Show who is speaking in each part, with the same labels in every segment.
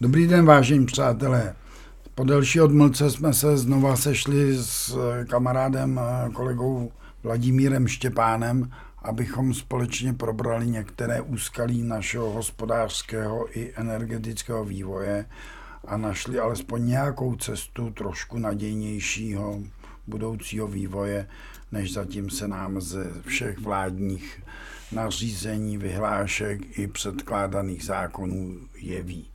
Speaker 1: Dobrý den, vážení přátelé. Po delší odmlce jsme se znova sešli s kamarádem, kolegou Vladimírem Štěpánem, abychom společně probrali některé úskalí našeho hospodářského i energetického vývoje a našli alespoň nějakou cestu trošku nadějnějšího budoucího vývoje, než zatím se nám ze všech vládních nařízení, vyhlášek i předkládaných zákonů jeví.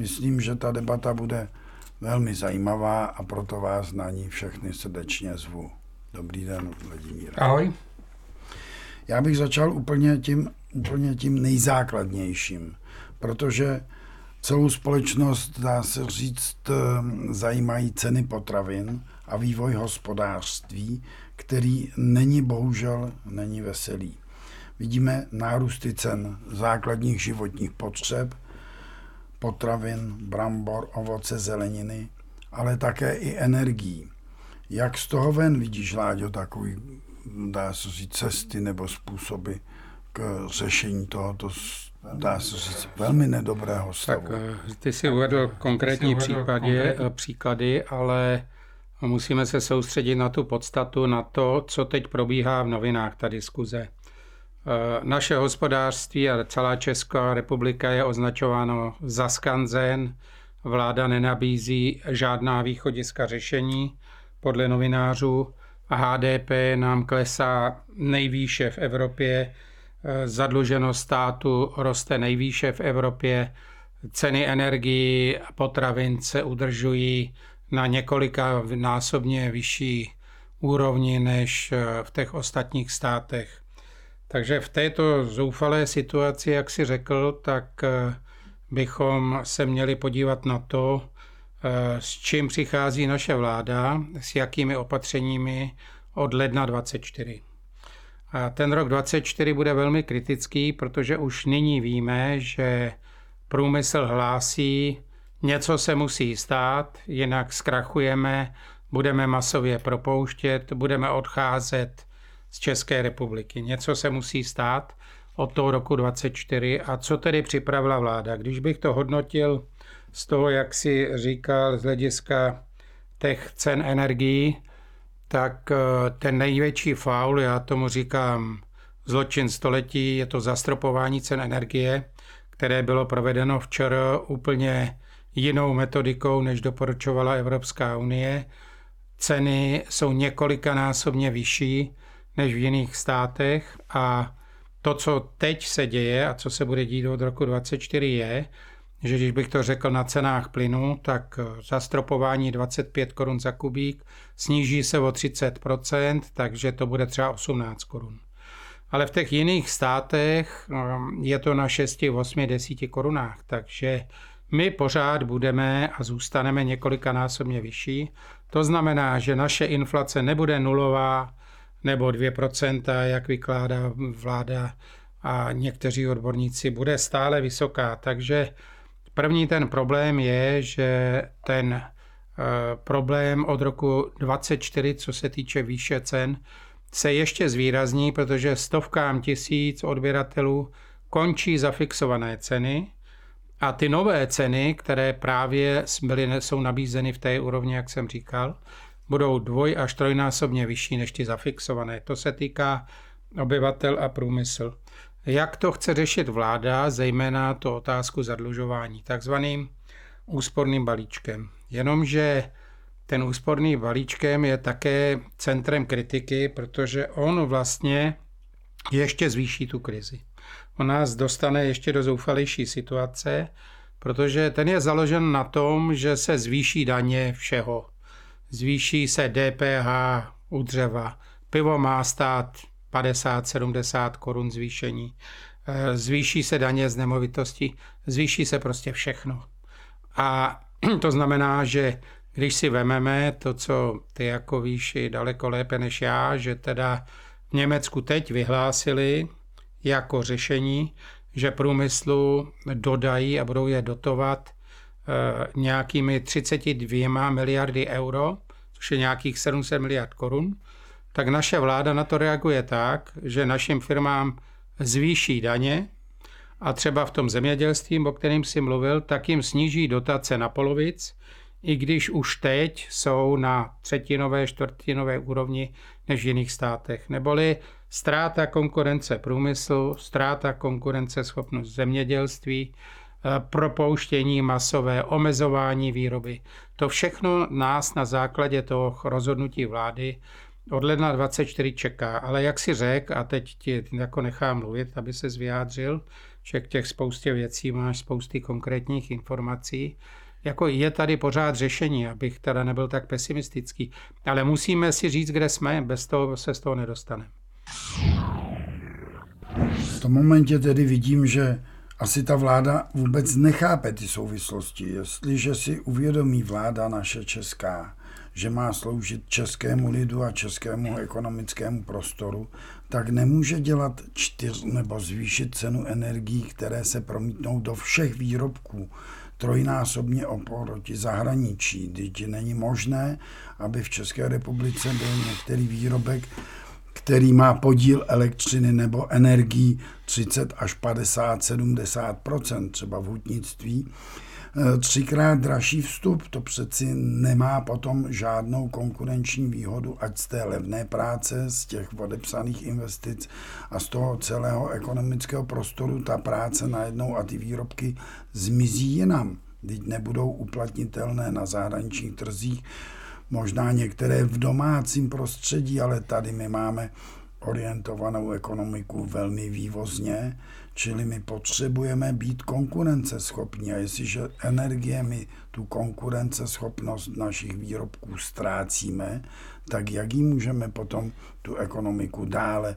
Speaker 1: Myslím, že ta debata bude velmi zajímavá a proto vás na ní všechny srdečně zvu. Dobrý den, Vladimír.
Speaker 2: Ahoj.
Speaker 1: Já bych začal úplně tím, úplně tím nejzákladnějším, protože celou společnost, dá se říct, zajímají ceny potravin a vývoj hospodářství, který není bohužel není veselý. Vidíme nárůsty cen základních životních potřeb, potravin, brambor, ovoce, zeleniny, ale také i energií. Jak z toho ven vidíš, Láďo, takový, dá se říct, cesty nebo způsoby k řešení tohoto, dá se říct, velmi nedobrého stavu?
Speaker 2: Tak eh, ty si uvedl konkrétní případy, eh, příklady, ale musíme se soustředit na tu podstatu, na to, co teď probíhá v novinách, ta diskuze. Eh, naše hospodářství a celá Česká republika je označováno za skanzen. Vláda nenabízí žádná východiska řešení podle novinářů HDP nám klesá nejvýše v Evropě. Eh, zadluženost státu roste nejvýše v Evropě. Ceny energií a potravin se udržují na několika násobně vyšší úrovni než eh, v těch ostatních státech. Takže v této zoufalé situaci, jak si řekl, tak eh, bychom se měli podívat na to, eh, s čím přichází naše vláda, s jakými opatřeními od ledna 24. A ten rok 24 bude velmi kritický, protože už nyní víme, že průmysl hlásí, něco se musí stát, jinak zkrachujeme, budeme masově propouštět, budeme odcházet z České republiky. Něco se musí stát od toho roku 24 a co tedy připravila vláda. Když bych to hodnotil z toho, jak si říkal, z hlediska těch cen energií, tak eh, ten největší faul, já tomu říkám zločin století, je to zastropování cen energie, které bylo provedeno včera úplně jinou metodikou, než doporučovala Evropská unie. Ceny jsou několikanásobně vyšší než v jiných státech a to, co teď se děje a co se bude dít od roku 2024 je, že když bych to řekl na cenách plynu, tak zastropování 25 korun za kubík sníží se o 30%, takže to bude třeba 18 korun. Ale v těch jiných státech um, je to na 6, 8, 10 korunách, takže my pořád budeme a zůstaneme několikanásobně vyšší. To znamená, že naše inflace nebude nulová, nebo 2%, jak vykládá vláda a někteří odborníci, bude stále vysoká. Takže první ten problém je, že ten eh, problém od roku 24, co se týče výše cen, se ještě zvýrazní, protože stovkám tisíc odběratelů končí zafixované ceny a ty nové ceny, které právě byly, jsou nabízeny v té úrovni, jak jsem říkal, budou dvoj až trojnásobně vyšší než ty zafixované. To se týká obyvatel a průmysl. Jak to chce řešit vláda, zejména to otázku zadlužování, takzvaným úsporným balíčkem. Jenomže ten úsporný balíčkem je také centrem kritiky, protože on vlastně ještě zvýší tu krizi. On nás dostane ještě do zoufalejší situace, protože ten je založen na tom, že se zvýší daně všeho zvýší se DPH u dřeva. Pivo má stát 50-70 korun zvýšení. Eh, zvýší se daně z nemovitosti, zvýší se prostě všechno. A to znamená, že když si vememe to, co ty jako víš daleko lépe než já, že teda v Německu teď vyhlásili jako řešení, že průmyslu dodají a budou je dotovat nějakými 32 miliardy euro, což je nějakých 700 miliard korun, tak naše vláda na to reaguje tak, že našim firmám zvýší daně a třeba v tom zemědělství, o kterém si mluvil, tak jim sníží dotace na polovic, i když už teď jsou na třetinové, čtvrtinové úrovni než v jiných státech. Neboli ztráta konkurence průmyslu, ztráta konkurence schopnost zemědělství, eh, propouštění masové, omezování výroby. To všechno nás na základě toho rozhodnutí vlády od ledna 24 čeká. Ale jak si řek, a teď ti jako nechám mluvit, aby se vyjádřil, že k těch spoustě věcí máš spousty konkrétních informací, jako je tady pořád řešení, abych teda nebyl tak pesimistický, ale musíme si říct, kde jsme, bez toho se z toho nedostaneme.
Speaker 1: V tom momentě tedy vidím, že asi ta vláda vůbec nechápe ty souvislosti. Jestliže si uvědomí vláda naše česká, že má sloužit českému lidu a českému ekonomickému prostoru, tak nemůže dělat čtyř nebo zvýšit cenu energií, které se promítnou do všech výrobků trojnásobně oproti zahraničí. Teď není možné, aby v České republice byl některý výrobek, který má podíl elektřiny nebo energií 30 až 50, 70% třeba v hutnictví, Eh, třikrát dražší vstup, to přeci nemá potom žádnou konkurenční výhodu, ať z té levné práce, z těch odepsaných investic a z toho celého ekonomického prostoru. Ta práce najednou a ty výrobky zmizí jinam. Teď nebudou uplatnitelné na zahraničních trzích, možná některé v domácím prostředí, ale tady my máme orientovanou ekonomiku velmi vývozně, čili my potřebujeme být konkurenceschopní a jestliže energie my tu konkurenceschopnost našich výrobků ztrácíme, tak jak ji můžeme potom tu ekonomiku dále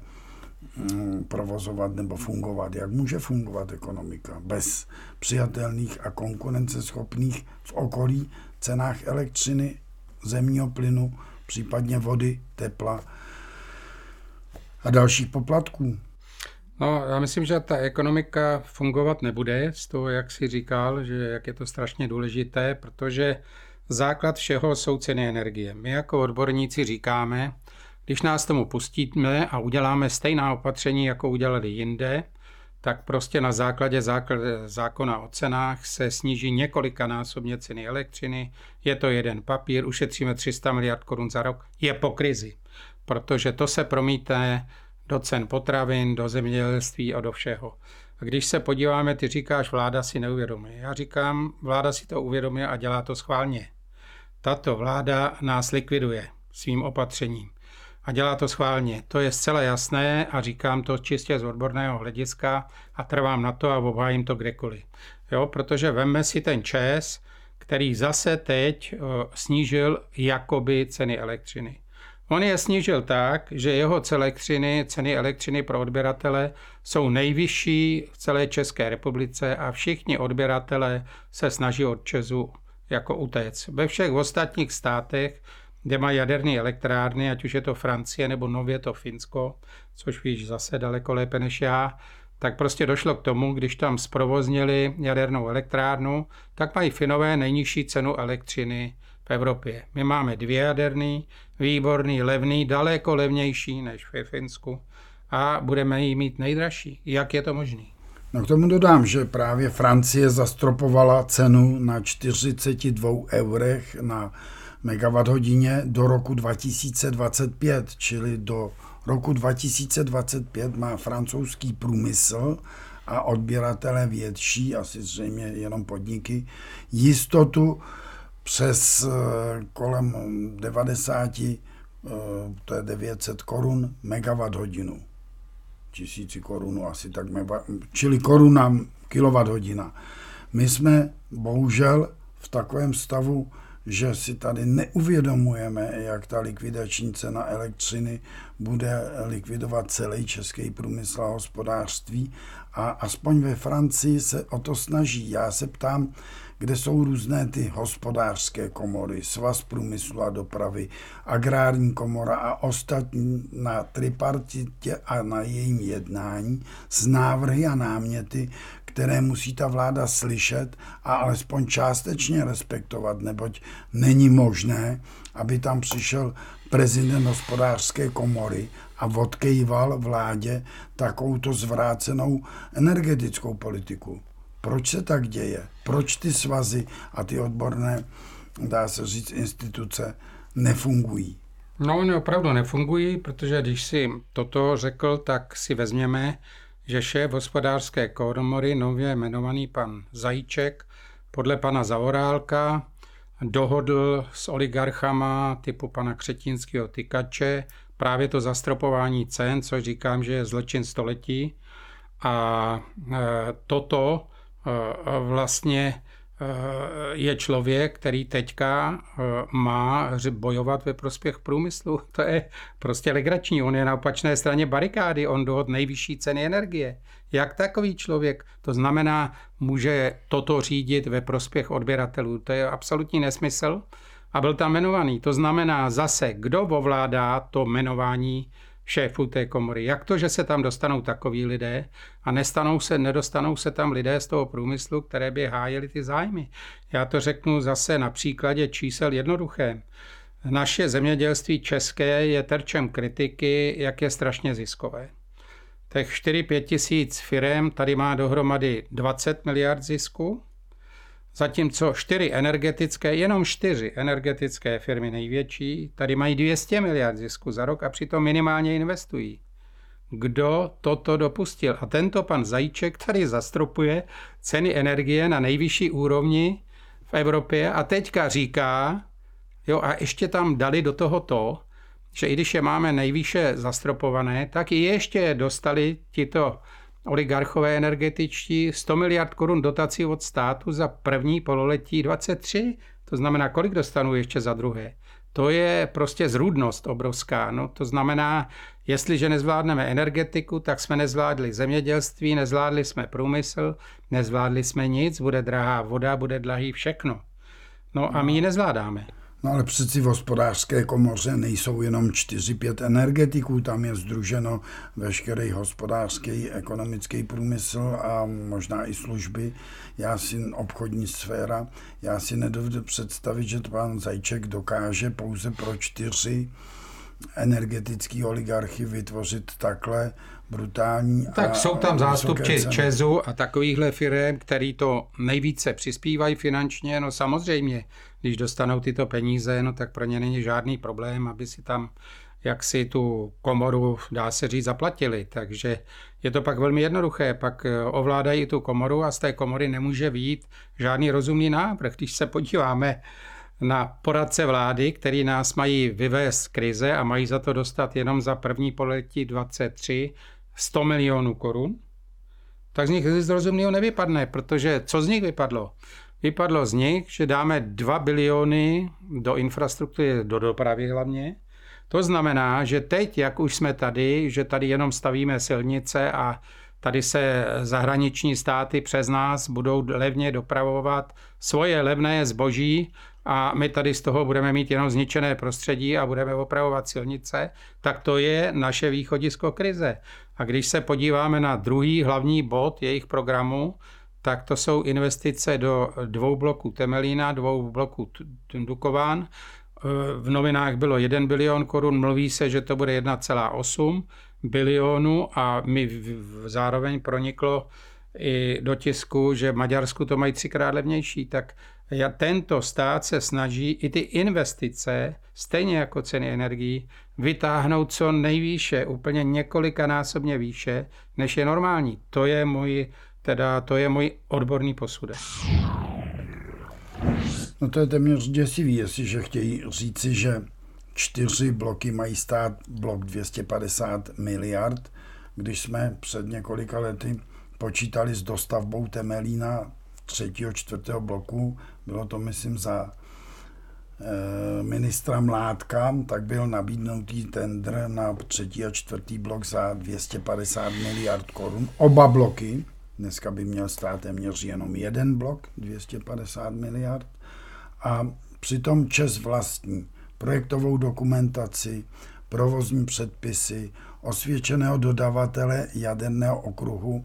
Speaker 1: mm, provozovat nebo fungovat. Jak může fungovat ekonomika bez přijatelných a konkurenceschopných v okolí cenách elektřiny, zemního plynu, případně vody, tepla a dalších poplatků.
Speaker 2: No, já myslím, že ta ekonomika fungovat nebude z toho, jak si říkal, že jak je to strašně důležité, protože základ všeho jsou ceny energie. My jako odborníci říkáme, když nás tomu pustíme a uděláme stejná opatření, jako udělali jinde, tak prostě na základě zákona o cenách se sníží několikanásobně ceny elektřiny. Je to jeden papír, ušetříme 300 miliard korun za rok. Je po krizi protože to se promítne do cen potravin, do zemědělství a do všeho. A když se podíváme, ty říkáš, vláda si neuvědomuje. Já říkám, vláda si to uvědomuje a dělá to schválně. Tato vláda nás likviduje svým opatřením a dělá to schválně. To je zcela jasné a říkám to čistě z odborného hlediska a trvám na to a obhájím to kdekoliv. Jo, protože vemme si ten ČES, který zase teď snížil jakoby ceny elektřiny. On je snížil tak, že jeho elektřiny, ceny elektřiny pro odběratele jsou nejvyšší v celé České republice a všichni odběratele se snaží od Česu jako utéct. Ve všech ostatních státech, kde mají jaderné elektrárny, ať už je to Francie nebo nově to Finsko, což víš zase daleko lépe než já, tak prostě došlo k tomu, když tam zprovoznili jadernou elektrárnu, tak mají Finové nejnižší cenu elektřiny v Evropě. My máme dvě jaderný, výborný, levný, daleko levnější než ve Finsku a budeme ji mít nejdražší. Jak je to možné?
Speaker 1: No k tomu dodám, že právě Francie zastropovala cenu na 42 eurech na hodině do roku 2025, čili do roku 2025 má francouzský průmysl a odběratele větší, asi zřejmě jenom podniky, jistotu přes eh, kolem 90, eh, to je 900 korun megawatt hodinu. Tisíci korun asi tak, čili koruna kilowatt hodina. My jsme bohužel v takovém stavu, že si tady neuvědomujeme, jak ta likvidační cena elektřiny bude likvidovat celý český průmysl a hospodářství a aspoň ve Francii se o to snaží. Já se ptám, kde jsou různé ty hospodářské komory, svaz průmyslu a dopravy, agrární komora a ostatní na tripartitě a na jejím jednání s návrhy a náměty, které musí ta vláda slyšet a alespoň částečně respektovat, neboť není možné, aby tam přišel prezident hospodářské komory a odkejval vládě takovouto zvrácenou energetickou politiku. Proč se tak děje? Proč ty svazy a ty odborné, dá se říct, instituce nefungují?
Speaker 2: No, oni opravdu nefungují, protože když si toto řekl, tak si vezměme, že šéf hospodářské komory, nově jmenovaný pan Zajíček, podle pana Zaorálka dohodl s oligarchama typu pana Křetínského tykače právě to zastropování cen, což říkám, že je zločin století. A e, toto e, vlastně je člověk, který teďka má bojovat ve prospěch průmyslu. To je prostě legrační. On je na opačné straně barikády, on dohod nejvyšší ceny energie. Jak takový člověk, to znamená, může toto řídit ve prospěch odběratelů. To je absolutní nesmysl a byl tam jmenovaný. To znamená zase, kdo ovládá to jmenování šéfů té komory. Jak to, že se tam dostanou takoví lidé a nestanou se, nedostanou se tam lidé z toho průmyslu, které by hájili ty zájmy. Já to řeknu zase na příkladě čísel jednoduché. Naše zemědělství české je terčem kritiky, jak je strašně ziskové. Těch 4-5 tisíc firm tady má dohromady 20 miliard zisku, Zatímco čtyři energetické, jenom čtyři energetické firmy největší, tady mají 200 miliard zisku za rok a přitom minimálně investují. Kdo toto dopustil? A tento pan Zajíček tady zastropuje ceny energie na nejvyšší úrovni v Evropě a teďka říká, jo a ještě tam dali do toho to, že i když je máme nejvýše zastropované, tak i ještě dostali tito oligarchové energetičtí 100 miliard korun dotací od státu za první pololetí 23. To znamená, kolik dostanou ještě za druhé. To je prostě zrůdnost obrovská. No, to znamená, jestliže nezvládneme energetiku, tak jsme nezvládli zemědělství, nezvládli jsme průmysl, nezvládli jsme nic, bude drahá voda, bude drahý všechno. No a my ji nezvládáme.
Speaker 1: No ale přeci v hospodářské komoře nejsou jenom 4-5 energetiků, tam je združeno veškerý hospodářský, ekonomický průmysl a možná i služby. Já si obchodní sféra, já si nedovedu představit, že pan Zajček dokáže pouze pro čtyři energetický oligarchy vytvořit takhle brutální.
Speaker 2: Tak a, jsou tam zástupci Česu a takovýchhle firm, který to nejvíce přispívají finančně, no samozřejmě, když dostanou tyto peníze, no tak pro ně není žádný problém, aby si tam jak si tu komoru, dá se říct, zaplatili. Takže je to pak velmi jednoduché. Pak eh, ovládají tu komoru a z té komory nemůže výjít žádný rozumný návrh. Když se podíváme na poradce vlády, který nás mají vyvést z krize a mají za to dostat jenom za první poletí 23 100 milionů korun, tak z nich z rozumného nevypadne, protože co z nich vypadlo? Vypadlo z nich, že dáme 2 biliony do infrastruktury, do dopravy hlavně. To znamená, že teď, jak už jsme tady, že tady jenom stavíme silnice a tady se zahraniční státy přes nás budou levně dopravovat svoje levné zboží a my tady z toho budeme mít jenom zničené prostředí a budeme opravovat silnice, tak to je naše východisko krize. A když se podíváme na druhý hlavní bod jejich programu, tak to jsou investice do dvou bloků Temelína, dvou bloků Dukován. V novinách bylo 1 bilion korun, mluví se, že to bude 1,8 bilionu a mi zároveň proniklo i do tisku, že v Maďarsku to mají třikrát levnější, tak tento stát se snaží i ty investice, stejně jako ceny energií, vytáhnout co nejvýše, úplně několikanásobně výše, než je normální. To je můj, teda, to je můj odborný posudek.
Speaker 1: No to je téměř děsivý, jestliže chtějí říci, že čtyři bloky mají stát blok 250 miliard, když jsme před několika lety počítali s dostavbou Temelína třetího, čtvrtého bloku, bylo to myslím za eh, ministra Mládka, tak byl nabídnutý tender na třetí a čtvrtý blok za 250 miliard korun. Oba bloky, dneska by měl stát téměř jenom jeden blok, 250 miliard. A přitom Čes vlastní projektovou dokumentaci, provozní předpisy, osvědčeného dodavatele jaderného okruhu,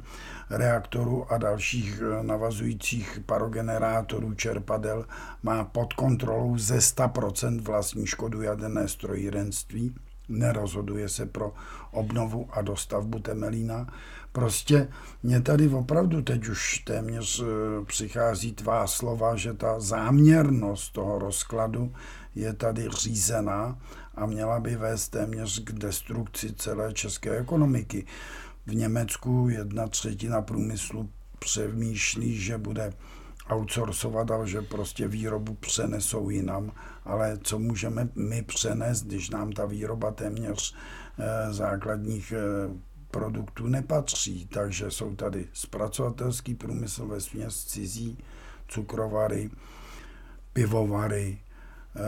Speaker 1: reaktorů a dalších eh, navazujících parogenerátorů čerpadel má pod kontrolou ze 100% vlastní škodu jaderné strojírenství. Nerozhoduje se pro obnovu a dostavbu Temelína. Prostě mě tady opravdu teď už téměř eh, přichází tvá slova, že ta záměrnost toho rozkladu je tady řízená a měla by vést téměř k destrukci celé české ekonomiky. V Německu jedna třetina průmyslu přemýšlí, že bude outsourcovat a že prostě výrobu přenesou jinam, ale co můžeme my přenést, když nám ta výroba téměř eh, základních eh, produktů nepatří. Takže jsou tady zpracovatelský průmysl ve směs cizí, cukrovary, pivovary, eh,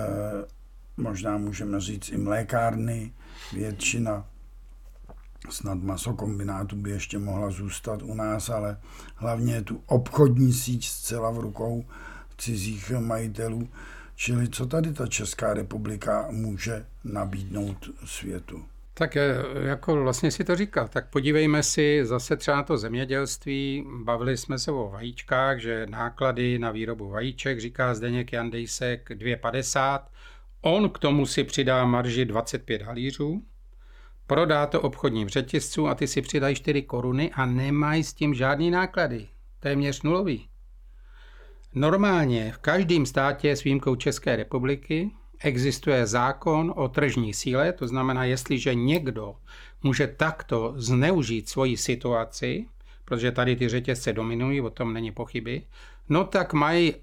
Speaker 1: možná můžeme říct i mlékárny, většina snad masokombinátu by ještě mohla zůstat u nás, ale hlavně je tu obchodní síť zcela v rukou cizích majitelů. Čili co tady ta Česká republika může nabídnout světu?
Speaker 2: Tak eh, jako vlastně si to říkal, tak podívejme si zase třeba na to zemědělství. Bavili jsme se o vajíčkách, že náklady na výrobu vajíček, říká Zdeněk Jandejsek, 2,50. On k tomu si přidá marži 25 halířů, prodá to obchodním řetězcům a ty si přidají 4 koruny a nemají s tím žádný náklady. Téměř nulový. Normálně v každém státě s výjimkou České republiky existuje zákon o tržní síle, to znamená, jestliže někdo může takto zneužít svoji situaci, protože tady ty řetězce dominují, o tom není pochyby, no tak mají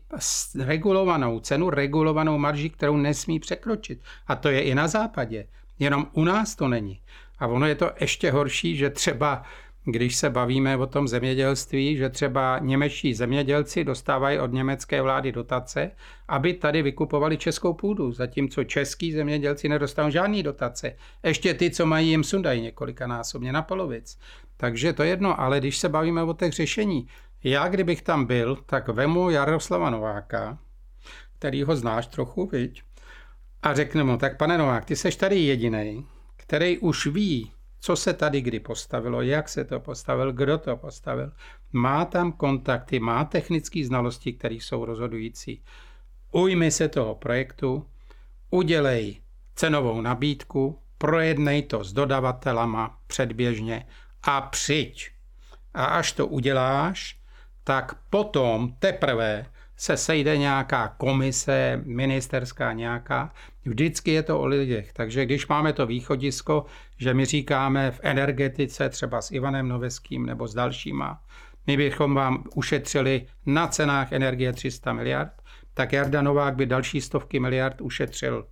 Speaker 2: regulovanou cenu, regulovanou marži, kterou nesmí překročit. A to je i na západě. Jenom u nás to není. A ono je to ještě horší, že třeba když se bavíme o tom zemědělství, že třeba němečtí zemědělci dostávají od německé vlády dotace, aby tady vykupovali českou půdu, zatímco český zemědělci nedostávají žádný dotace. Ještě ty, co mají, jim sundají několikanásobně na polovic. Takže to jedno, ale když se bavíme o těch řešení, já kdybych tam byl, tak vemu Jaroslava Nováka, který ho znáš trochu, viď? A řeknu mu, tak pane Novák, ty seš tady jediný, který už ví, co se tady kdy postavilo, jak se to postavil, kdo to postavil. Má tam kontakty, má technické znalosti, které jsou rozhodující. Ujmi se toho projektu, udělej cenovou nabídku, projednej to s dodavatelama předběžně a přijď. A až to uděláš, tak potom teprve se sejde nějaká komise, ministerská nějaká, vždycky je to o lidech. Takže když máme to východisko, že my říkáme v energetice třeba s Ivanem Noveským nebo s dalšíma, my bychom vám ušetřili na cenách energie 300 miliard, tak Jarda Novák by další stovky miliard ušetřil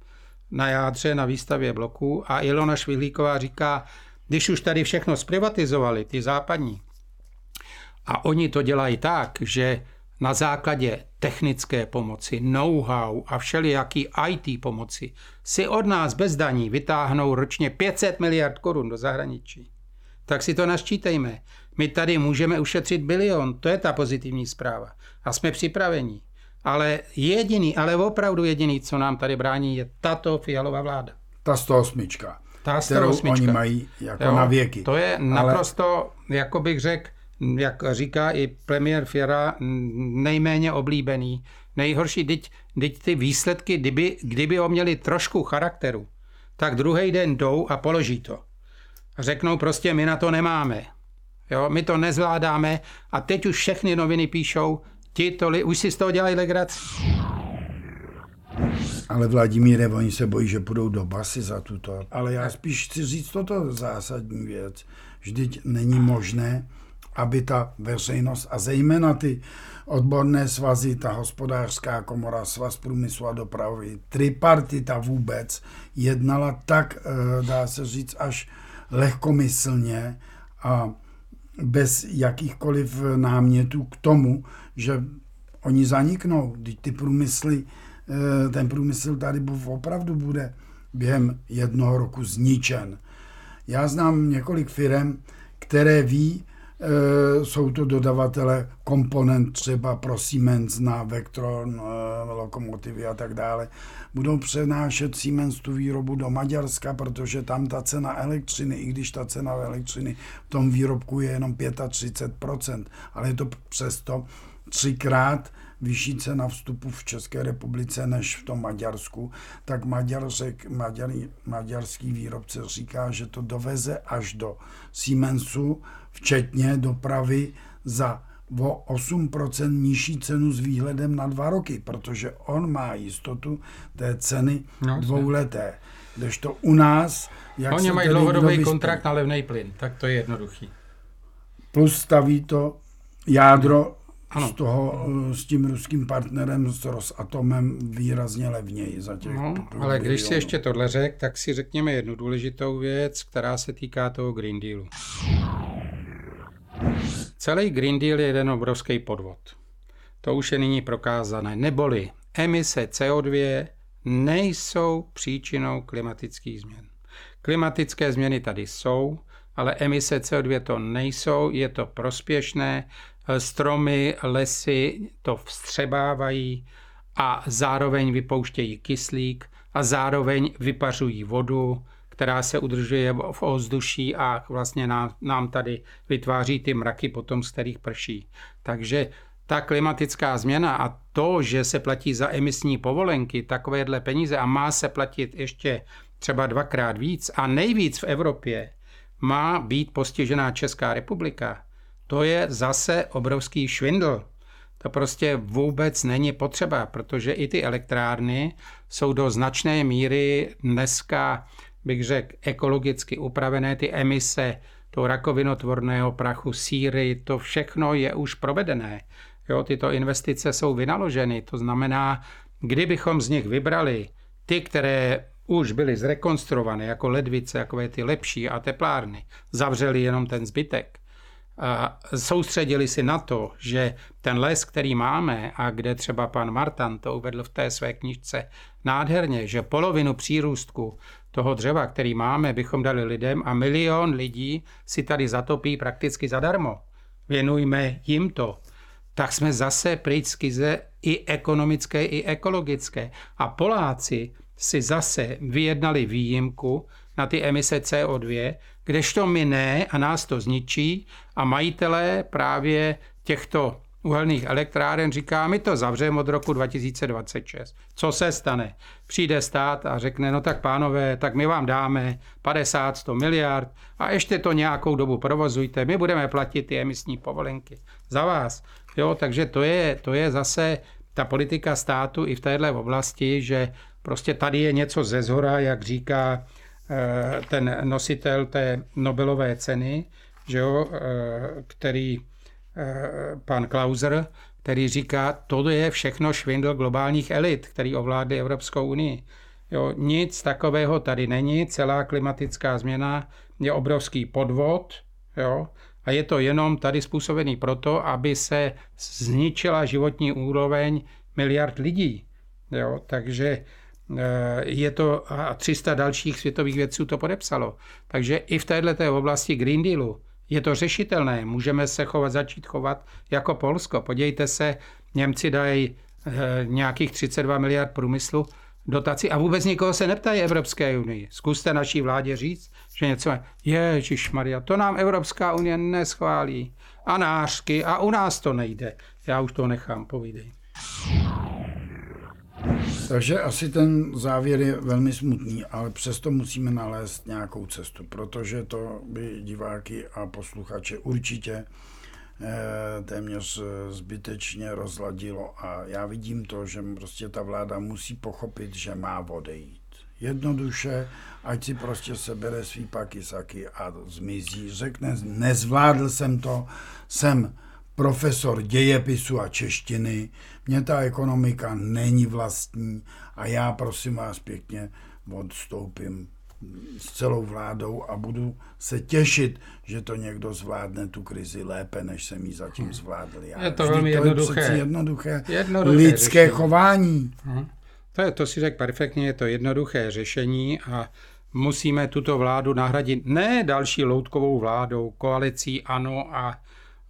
Speaker 2: na jádře, na výstavě bloků a Ilona Švihlíková říká, když už tady všechno zprivatizovali, ty západní, a oni to dělají tak, že na základě technické pomoci, know-how a všelijaký IT pomoci si od nás bez daní vytáhnou ročně 500 miliard korun do zahraničí. Tak si to naščítejme. My tady můžeme ušetřit bilion, to je ta pozitivní zpráva. A jsme připraveni. Ale jediný, ale opravdu jediný, co nám tady brání, je tato fialová vláda.
Speaker 1: Ta 108. Ta 108. kterou oni mají jako jo, na věky.
Speaker 2: To je naprosto, ale... jako bych řekl, jak říká i premiér Fiera, nejméně oblíbený. Nejhorší, teď, teď ty výsledky, kdyby, kdyby ho měli trošku charakteru, tak druhý den jdou a položí to. Řeknou prostě, my na to nemáme. Jo, my to nezvládáme a teď už všechny noviny píšou, ti to li, už si z toho dělají legraci.
Speaker 1: Ale Vladimíre, oni se bojí, že půjdou do basy za tuto. Ale já spíš chci říct toto zásadní věc. Vždyť není možné, aby ta veřejnost a zejména ty odborné svazy, ta hospodářská komora, svaz průmyslu a dopravy, tripartita vůbec jednala tak, eh, dá se říct, až lehkomyslně a bez jakýchkoliv námětů k tomu, že oni zaniknou, když ty průmysly, eh, ten průmysl tady opravdu bude během jednoho roku zničen. Já znám několik firm, které ví, jsou to dodavatele komponent třeba pro Siemens na Vectron, e, lokomotivy a tak dále. Budou přenášet Siemens tu výrobu do Maďarska, protože tam ta cena elektřiny, i když ta cena elektřiny v tom výrobku je jenom 35%, ale je to přesto třikrát vyšší cena vstupu v České republice než v tom Maďarsku, tak Maďarsek, Maďar, maďarský výrobce říká, že to doveze až do Siemensu, včetně dopravy za o 8% nižší cenu s výhledem na dva roky, protože on má jistotu té ceny no, dvouleté. Kdežto u nás...
Speaker 2: Jak Oni mají dlouhodobý kontrakt na levný plyn, tak to je jednoduchý.
Speaker 1: Plus staví to jádro ano. z toho, s tím ruským partnerem, s Rosatomem výrazně levněji za těch no,
Speaker 2: Ale když si ještě tohle řek, tak si řekněme jednu důležitou věc, která se týká toho Green Dealu. Celý Green Deal je jeden obrovský podvod. To už je nyní prokázané. Neboli emise CO2 nejsou příčinou klimatických změn. Klimatické změny tady jsou, ale emise CO2 to nejsou, je to prospěšné, stromy, lesy to vstřebávají a zároveň vypouštějí kyslík a zároveň vypařují vodu, která se udržuje v ovzduší a vlastně nám, nám tady vytváří ty mraky potom, z kterých prší. Takže ta klimatická změna a to, že se platí za emisní povolenky takovéhle peníze a má se platit ještě třeba dvakrát víc a nejvíc v Evropě, má být postižená Česká republika, to je zase obrovský švindl. To prostě vůbec není potřeba, protože i ty elektrárny jsou do značné míry dneska, bych řekl, ekologicky upravené. Ty emise toho rakovinotvorného prachu, síry, to všechno je už provedené. Jo, tyto investice jsou vynaloženy, to znamená, kdybychom z nich vybrali ty, které už byly zrekonstruované jako ledvice, jako ty lepší a teplárny, zavřeli jenom ten zbytek, soustředili si na to, že ten les, který máme a kde třeba pan Martan to uvedl v té své knižce nádherně, že polovinu přírůstku toho dřeva, který máme, bychom dali lidem a milion lidí si tady zatopí prakticky zadarmo. Věnujme jim to. Tak jsme zase pryč skize i ekonomické, i ekologické. A Poláci si zase vyjednali výjimku na ty emise CO2, kdežto my ne a nás to zničí a majitelé právě těchto uhelných elektráren říká, my to zavřeme od roku 2026. Co se stane? Přijde stát a řekne, no tak pánové, tak my vám dáme 50-100 miliard a ještě to nějakou dobu provozujte, my budeme platit ty emisní povolenky za vás. Jo, takže to je, to je zase ta politika státu i v téhle oblasti, že prostě tady je něco ze zhora, jak říká Eh, ten nositel té Nobelové ceny, že jo, eh, který pan Klauser, který říká, to je všechno švindl globálních elit, který ovládly Evropskou unii. Jo, nic takového tady není, celá klimatická změna je obrovský podvod, jo, a je to jenom tady způsobený proto, aby se zničila životní úroveň miliard lidí. Jo, takže Eh, je to a 300 dalších světových vědců to podepsalo. Takže i v této oblasti Green Dealu je to řešitelné. Můžeme se chovat, začít chovat jako Polsko. Podívejte se, Němci dají eh, nějakých 32 miliard průmyslu dotaci a vůbec nikoho se neptají Evropské unii. Zkuste naší vládě říct, že něco je, Maria, to nám Evropská unie neschválí. A nářky, a u nás to nejde. Já už to nechám, povídej.
Speaker 1: Takže asi ten závěr je velmi smutný, ale přesto musíme nalézt nějakou cestu, protože to by diváky a posluchače určitě eh, téměř zbytečně rozladilo a já vidím to, že prostě ta vláda musí pochopit, že má odejít. Jednoduše, ať si prostě sebere svý pakisaky a zmizí, řekne, nezvládl jsem to, jsem profesor dějepisu a češtiny, mě ta ekonomika není vlastní a já prosím vás pěkně odstoupím s celou vládou a budu se těšit, že to někdo zvládne tu krizi lépe, než jsem ji zatím zvládl já.
Speaker 2: Je to velmi to jednoduché.
Speaker 1: Je jednoduché, jednoduché lidské řešení. chování.
Speaker 2: To, je, to si řekl perfektně, je to jednoduché řešení a musíme tuto vládu nahradit ne další loutkovou vládou, koalicí ANO a,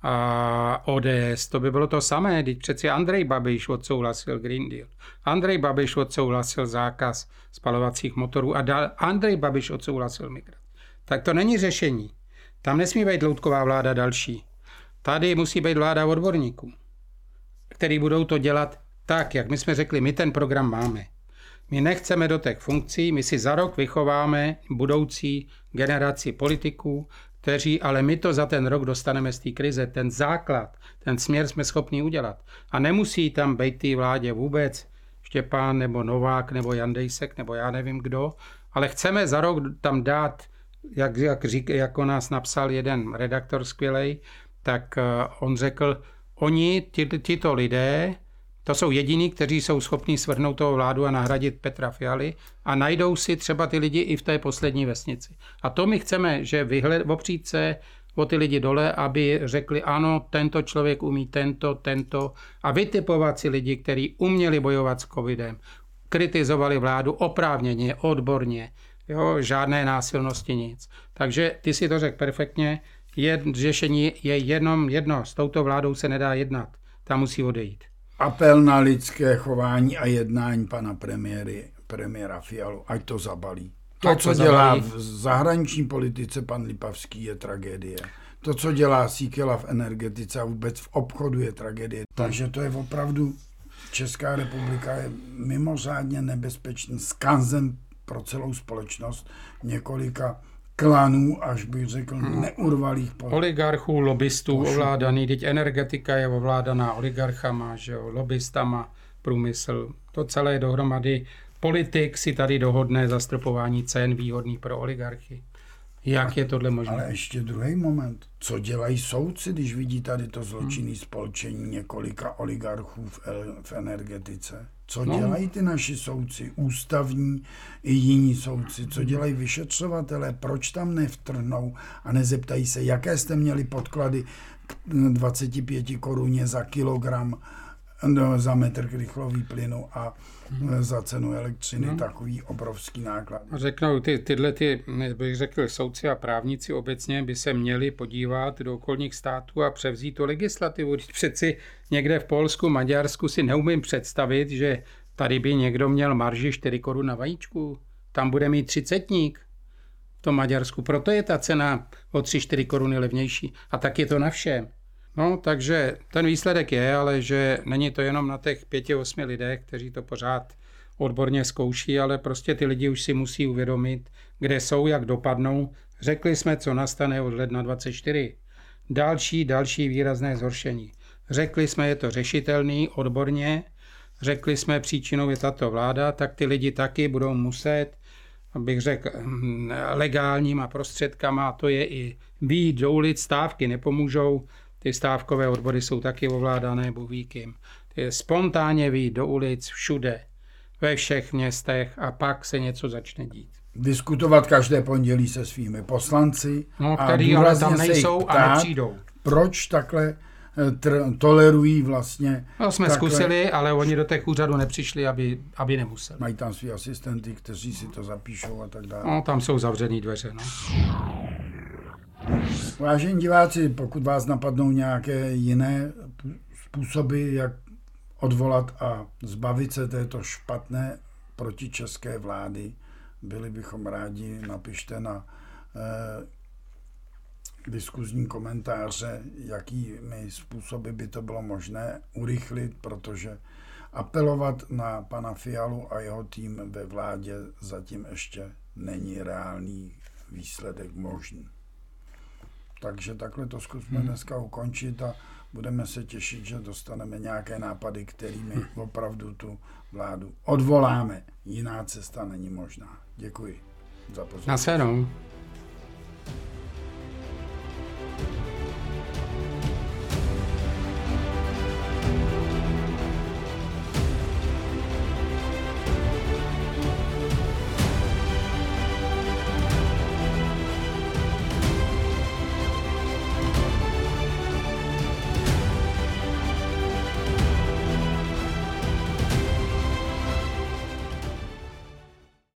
Speaker 2: a ODS. To by bylo to samé, když přeci Andrej Babiš odsouhlasil Green Deal. Andrej Babiš odsouhlasil zákaz spalovacích motorů a dal, Andrej Babiš odsouhlasil migraci. Tak to není řešení. Tam nesmí být loutková vláda další. Tady musí být vláda odborníků, který budou to dělat tak, jak my jsme řekli, my ten program máme. My nechceme do těch funkcí, my si za rok vychováme budoucí generaci politiků, kteří, ale my to za ten rok dostaneme z té krize. Ten základ, ten směr jsme schopni udělat. A nemusí tam být té vládě vůbec Štěpán nebo Novák nebo Jandejsek nebo já nevím kdo, ale chceme za rok tam dát, jak, jak, řík, jako nás napsal jeden redaktor skvělej, tak uh, on řekl, oni, ty, tyto lidé, to jsou jediní, kteří jsou schopni svrhnout toho vládu a nahradit Petra Fialy a najdou si třeba ty lidi i v té poslední vesnici. A to my chceme, že vyhled, opřít se o ty lidi dole, aby řekli, ano, tento člověk umí tento, tento a vytipovat si lidi, kteří uměli bojovat s covidem, kritizovali vládu oprávněně, odborně, jo, žádné násilnosti, nic. Takže ty si to řekl perfektně, je, řešení je jenom jedno, s touto vládou se nedá jednat, ta musí odejít
Speaker 1: apel na lidské chování a jednání pana premiéry, premiéra Fialu, ať to zabalí. To, co dělá v zahraniční politice pan Lipavský, je tragédie. To, co dělá Síkela v energetice a vůbec v obchodu, je tragédie. Takže to je opravdu, Česká republika je mimořádně nebezpečný skanzen pro celou společnost několika klanů, až bych řekl, hmm. neurvalých.
Speaker 2: Po... Oligarchů, lobbystů pošlu. ovládaný, teď energetika je ovládaná oligarchama, že jo, lobbystama, průmysl, to celé dohromady. Politik si tady dohodne zastropování cen výhodných pro oligarchy. Jak je tohle možné?
Speaker 1: Ale ještě druhý moment. Co dělají soudci, když vidí tady to zločinné hmm. spolčení několika oligarchů v, v energetice? Co no. dělají ty naši soudci, ústavní i jiní soudci? Co dělají vyšetřovatelé? Proč tam nevtrhnou a nezeptají se, jaké jste měli podklady k 25 koruně za kilogram no, za metr krychlový plynu a hmm. za cenu elektřiny hmm. takový obrovský náklad.
Speaker 2: Řeknou, ty, tyhle, ty, bych řekl, soudci a právníci obecně by se měli podívat do okolních států a převzít tu legislativu. Přeci někde v Polsku, Maďarsku si neumím představit, že tady by někdo měl marži 4 korun na vajíčku. Tam bude mít třicetník v tom Maďarsku. Proto je ta cena o 3-4 koruny levnější. A tak je to na všem. No, takže ten výsledek je, ale že není to jenom na těch pěti, osmi lidech, kteří to pořád odborně zkouší, ale prostě ty lidi už si musí uvědomit, kde jsou, jak dopadnou. Řekli jsme, co nastane od ledna 24. Další, další výrazné zhoršení. Řekli jsme, je to řešitelný odborně, řekli jsme, příčinou je tato vláda, tak ty lidi taky budou muset, abych řekl, legálníma prostředkama, a to je i výjít do ulic, stávky nepomůžou, ty stávkové odbory jsou taky ovládané buvíkým. Ty spontánně výjít do ulic všude, ve všech městech a pak se něco začne dít.
Speaker 1: Diskutovat každé pondělí se svými poslanci.
Speaker 2: No, který ale tam nejsou ptát, a nepřijdou.
Speaker 1: Proč takhle eh, tr- tolerují vlastně.
Speaker 2: No, jsme takhle... zkusili, ale oni do těch úřadů nepřišli, aby, aby nemuseli.
Speaker 1: Mají tam své asistenty, kteří si to zapíšou a tak dále.
Speaker 2: No, tam jsou zavřený dveře. No.
Speaker 1: Vážení diváci, pokud vás napadnou nějaké jiné způsoby, jak odvolat a zbavit se této špatné protičeské vlády, byli bychom rádi, napište na eh, diskuzní komentáře, jakými způsoby by to bylo možné urychlit, protože apelovat na pana Fialu a jeho tým ve vládě zatím ještě není reálný výsledek možný. Takže takhle to zkusme hmm. dneska ukončit a budeme se těšit, že dostaneme nějaké nápady, kterými opravdu tu vládu odvoláme. Jiná cesta není možná. Děkuji za pozornost.
Speaker 2: Na